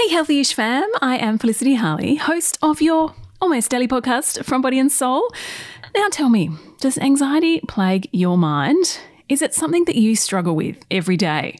Hey, Healthy Ish fam. I am Felicity Harley, host of your almost daily podcast from Body and Soul. Now, tell me, does anxiety plague your mind? Is it something that you struggle with every day?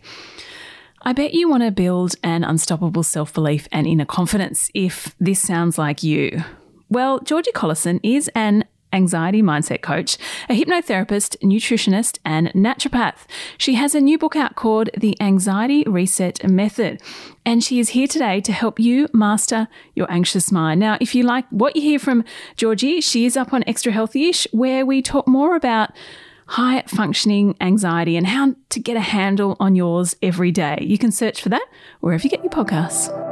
I bet you want to build an unstoppable self belief and inner confidence if this sounds like you. Well, Georgie Collinson is an anxiety mindset coach, a hypnotherapist, nutritionist, and naturopath. She has a new book out called The Anxiety Reset Method, and she is here today to help you master your anxious mind. Now, if you like what you hear from Georgie, she is up on Extra Healthy Ish, where we talk more about high functioning anxiety and how to get a handle on yours every day. You can search for that wherever you get your podcasts.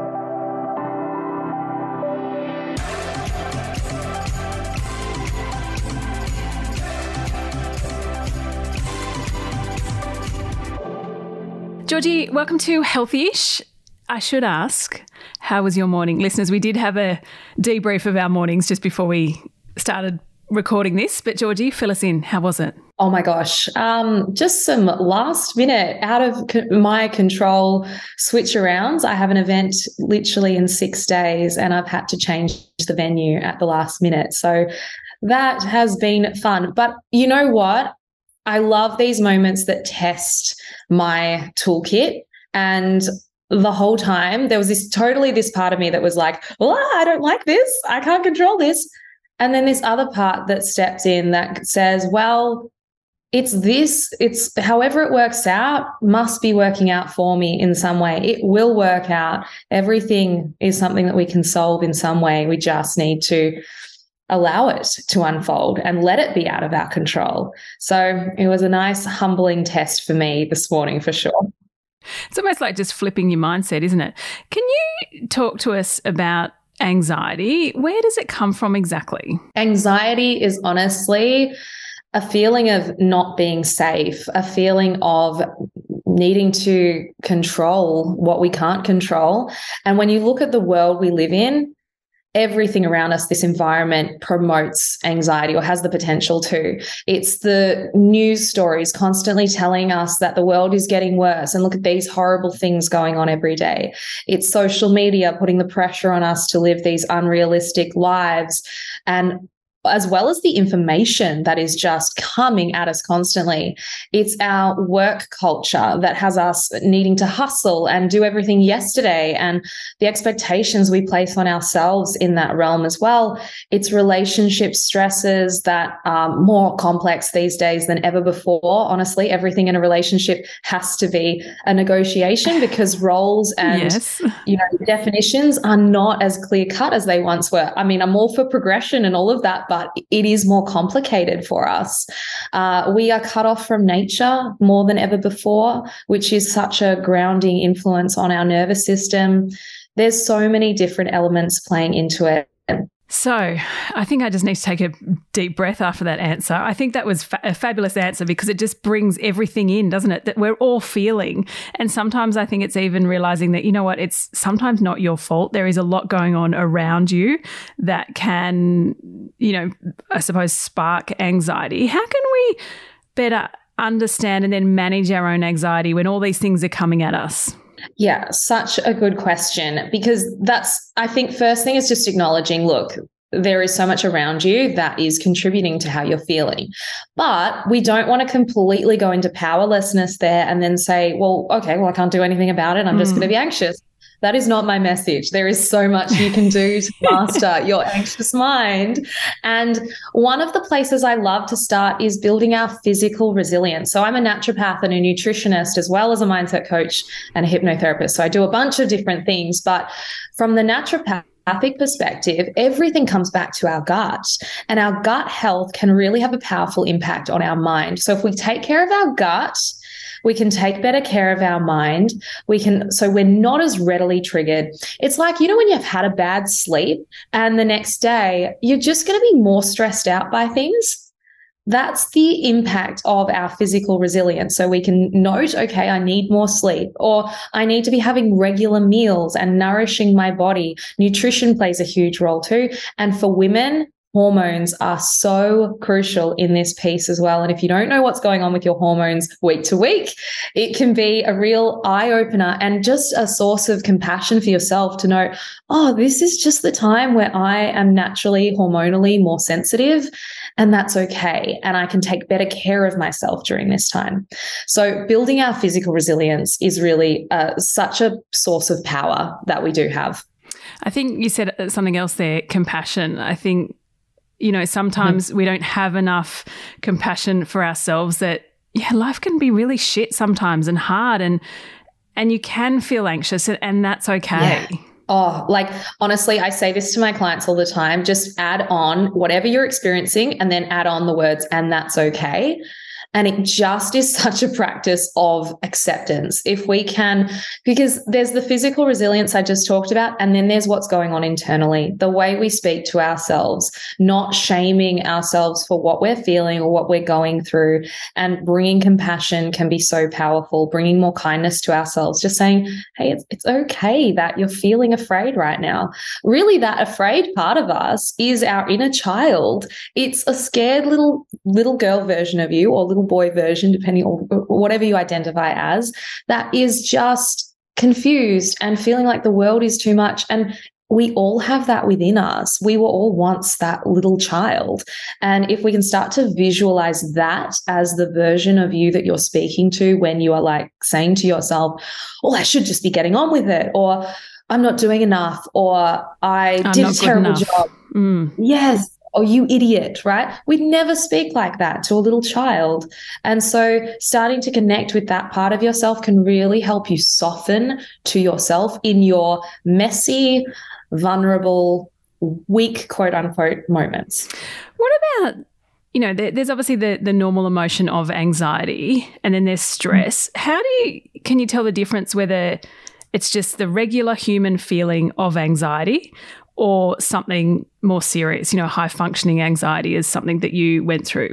Georgie, welcome to Healthyish. I should ask, how was your morning? Listeners, we did have a debrief of our mornings just before we started recording this, but Georgie, fill us in. How was it? Oh my gosh. Um, just some last minute out of co- my control switch arounds. I have an event literally in six days and I've had to change the venue at the last minute. So that has been fun. But you know what? I love these moments that test my toolkit. And the whole time, there was this totally this part of me that was like, well, ah, I don't like this. I can't control this. And then this other part that steps in that says, well, it's this, it's however it works out, must be working out for me in some way. It will work out. Everything is something that we can solve in some way. We just need to allow it to unfold and let it be out of our control. So it was a nice, humbling test for me this morning for sure. It's almost like just flipping your mindset, isn't it? Can you talk to us about anxiety? Where does it come from exactly? Anxiety is honestly a feeling of not being safe, a feeling of needing to control what we can't control. And when you look at the world we live in, everything around us, this environment promotes anxiety or has the potential to. It's the news stories constantly telling us that the world is getting worse and look at these horrible things going on every day. It's social media putting the pressure on us to live these unrealistic lives. And as well as the information that is just coming at us constantly. It's our work culture that has us needing to hustle and do everything yesterday, and the expectations we place on ourselves in that realm as well. It's relationship stresses that are more complex these days than ever before. Honestly, everything in a relationship has to be a negotiation because roles and yes. you know definitions are not as clear cut as they once were. I mean, I'm all for progression and all of that, but but it is more complicated for us. Uh, we are cut off from nature more than ever before, which is such a grounding influence on our nervous system. There's so many different elements playing into it. So, I think I just need to take a deep breath after that answer. I think that was fa- a fabulous answer because it just brings everything in, doesn't it? That we're all feeling. And sometimes I think it's even realizing that, you know what, it's sometimes not your fault. There is a lot going on around you that can, you know, I suppose spark anxiety. How can we better understand and then manage our own anxiety when all these things are coming at us? Yeah, such a good question because that's, I think, first thing is just acknowledging look, there is so much around you that is contributing to how you're feeling. But we don't want to completely go into powerlessness there and then say, well, okay, well, I can't do anything about it. I'm mm. just going to be anxious. That is not my message. There is so much you can do to master your anxious mind. And one of the places I love to start is building our physical resilience. So I'm a naturopath and a nutritionist, as well as a mindset coach and a hypnotherapist. So I do a bunch of different things. But from the naturopathic perspective, everything comes back to our gut. And our gut health can really have a powerful impact on our mind. So if we take care of our gut, we can take better care of our mind. We can, so we're not as readily triggered. It's like, you know, when you've had a bad sleep and the next day you're just going to be more stressed out by things. That's the impact of our physical resilience. So we can note, okay, I need more sleep, or I need to be having regular meals and nourishing my body. Nutrition plays a huge role too. And for women, hormones are so crucial in this piece as well. And if you don't know what's going on with your hormones week to week, it can be a real eye opener and just a source of compassion for yourself to know, oh, this is just the time where I am naturally hormonally more sensitive and that's okay. And I can take better care of myself during this time. So, building our physical resilience is really uh, such a source of power that we do have. I think you said something else there compassion. I think, you know, sometimes mm. we don't have enough compassion for ourselves that, yeah, life can be really shit sometimes and hard and, and you can feel anxious and that's okay. Yeah. Oh, like honestly, I say this to my clients all the time. Just add on whatever you're experiencing and then add on the words, and that's okay. And it just is such a practice of acceptance. If we can, because there's the physical resilience I just talked about, and then there's what's going on internally, the way we speak to ourselves, not shaming ourselves for what we're feeling or what we're going through, and bringing compassion can be so powerful, bringing more kindness to ourselves, just saying, hey, it's, it's okay that you're feeling afraid right now. Really, that afraid part of us is our inner child. It's a scared little, little girl version of you or little little boy version, depending on whatever you identify as, that is just confused and feeling like the world is too much. And we all have that within us. We were all once that little child. And if we can start to visualize that as the version of you that you're speaking to when you are like saying to yourself, oh, I should just be getting on with it, or I'm not doing enough, or I I'm did a terrible job. Mm. Yes oh, you idiot, right? We'd never speak like that to a little child. And so starting to connect with that part of yourself can really help you soften to yourself in your messy, vulnerable, weak, quote unquote, moments. What about you know, there's obviously the the normal emotion of anxiety, and then there's stress. How do you can you tell the difference whether it's just the regular human feeling of anxiety, or something more serious, you know, high functioning anxiety is something that you went through?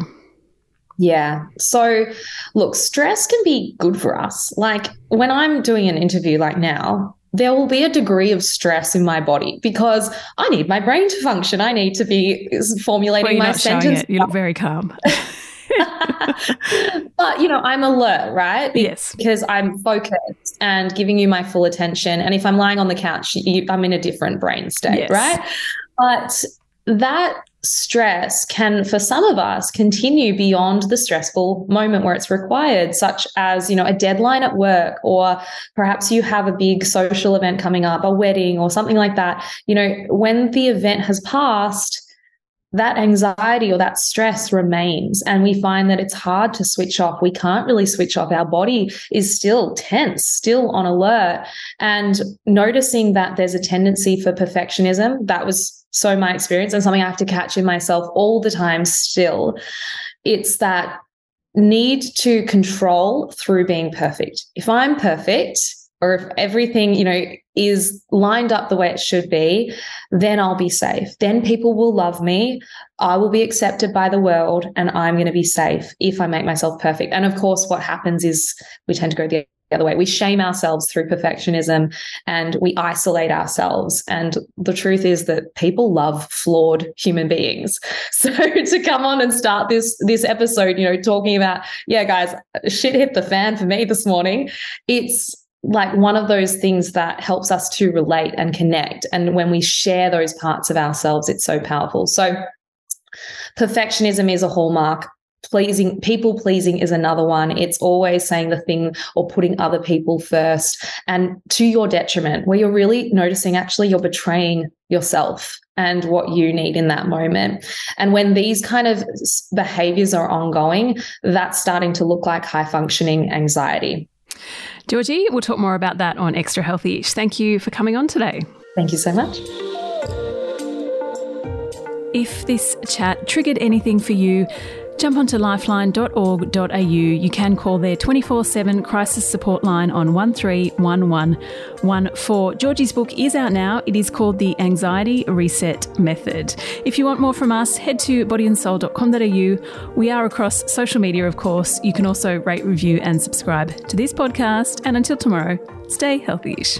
Yeah. So, look, stress can be good for us. Like when I'm doing an interview like now, there will be a degree of stress in my body because I need my brain to function. I need to be formulating well, my sentence. You look very calm. but you know, I'm alert, right? Yes. Because I'm focused and giving you my full attention. And if I'm lying on the couch, you, I'm in a different brain state, yes. right? But that stress can for some of us continue beyond the stressful moment where it's required such as you know a deadline at work or perhaps you have a big social event coming up a wedding or something like that you know when the event has passed that anxiety or that stress remains. And we find that it's hard to switch off. We can't really switch off. Our body is still tense, still on alert. And noticing that there's a tendency for perfectionism, that was so my experience and something I have to catch in myself all the time still. It's that need to control through being perfect. If I'm perfect, or if everything, you know, is lined up the way it should be, then I'll be safe. Then people will love me. I will be accepted by the world and I'm going to be safe if I make myself perfect. And of course, what happens is we tend to go the other way. We shame ourselves through perfectionism and we isolate ourselves. And the truth is that people love flawed human beings. So to come on and start this this episode, you know, talking about, yeah, guys, shit hit the fan for me this morning. It's like one of those things that helps us to relate and connect. And when we share those parts of ourselves, it's so powerful. So, perfectionism is a hallmark. Pleasing, people pleasing is another one. It's always saying the thing or putting other people first and to your detriment, where you're really noticing actually you're betraying yourself and what you need in that moment. And when these kind of behaviors are ongoing, that's starting to look like high functioning anxiety. Georgie, we'll talk more about that on Extra Healthy Ish. Thank you for coming on today. Thank you so much. If this chat triggered anything for you, Jump onto lifeline.org.au. You can call their 24 7 crisis support line on 131114. Georgie's book is out now. It is called The Anxiety Reset Method. If you want more from us, head to bodyandsoul.com.au. We are across social media, of course. You can also rate, review, and subscribe to this podcast. And until tomorrow, stay healthy ish.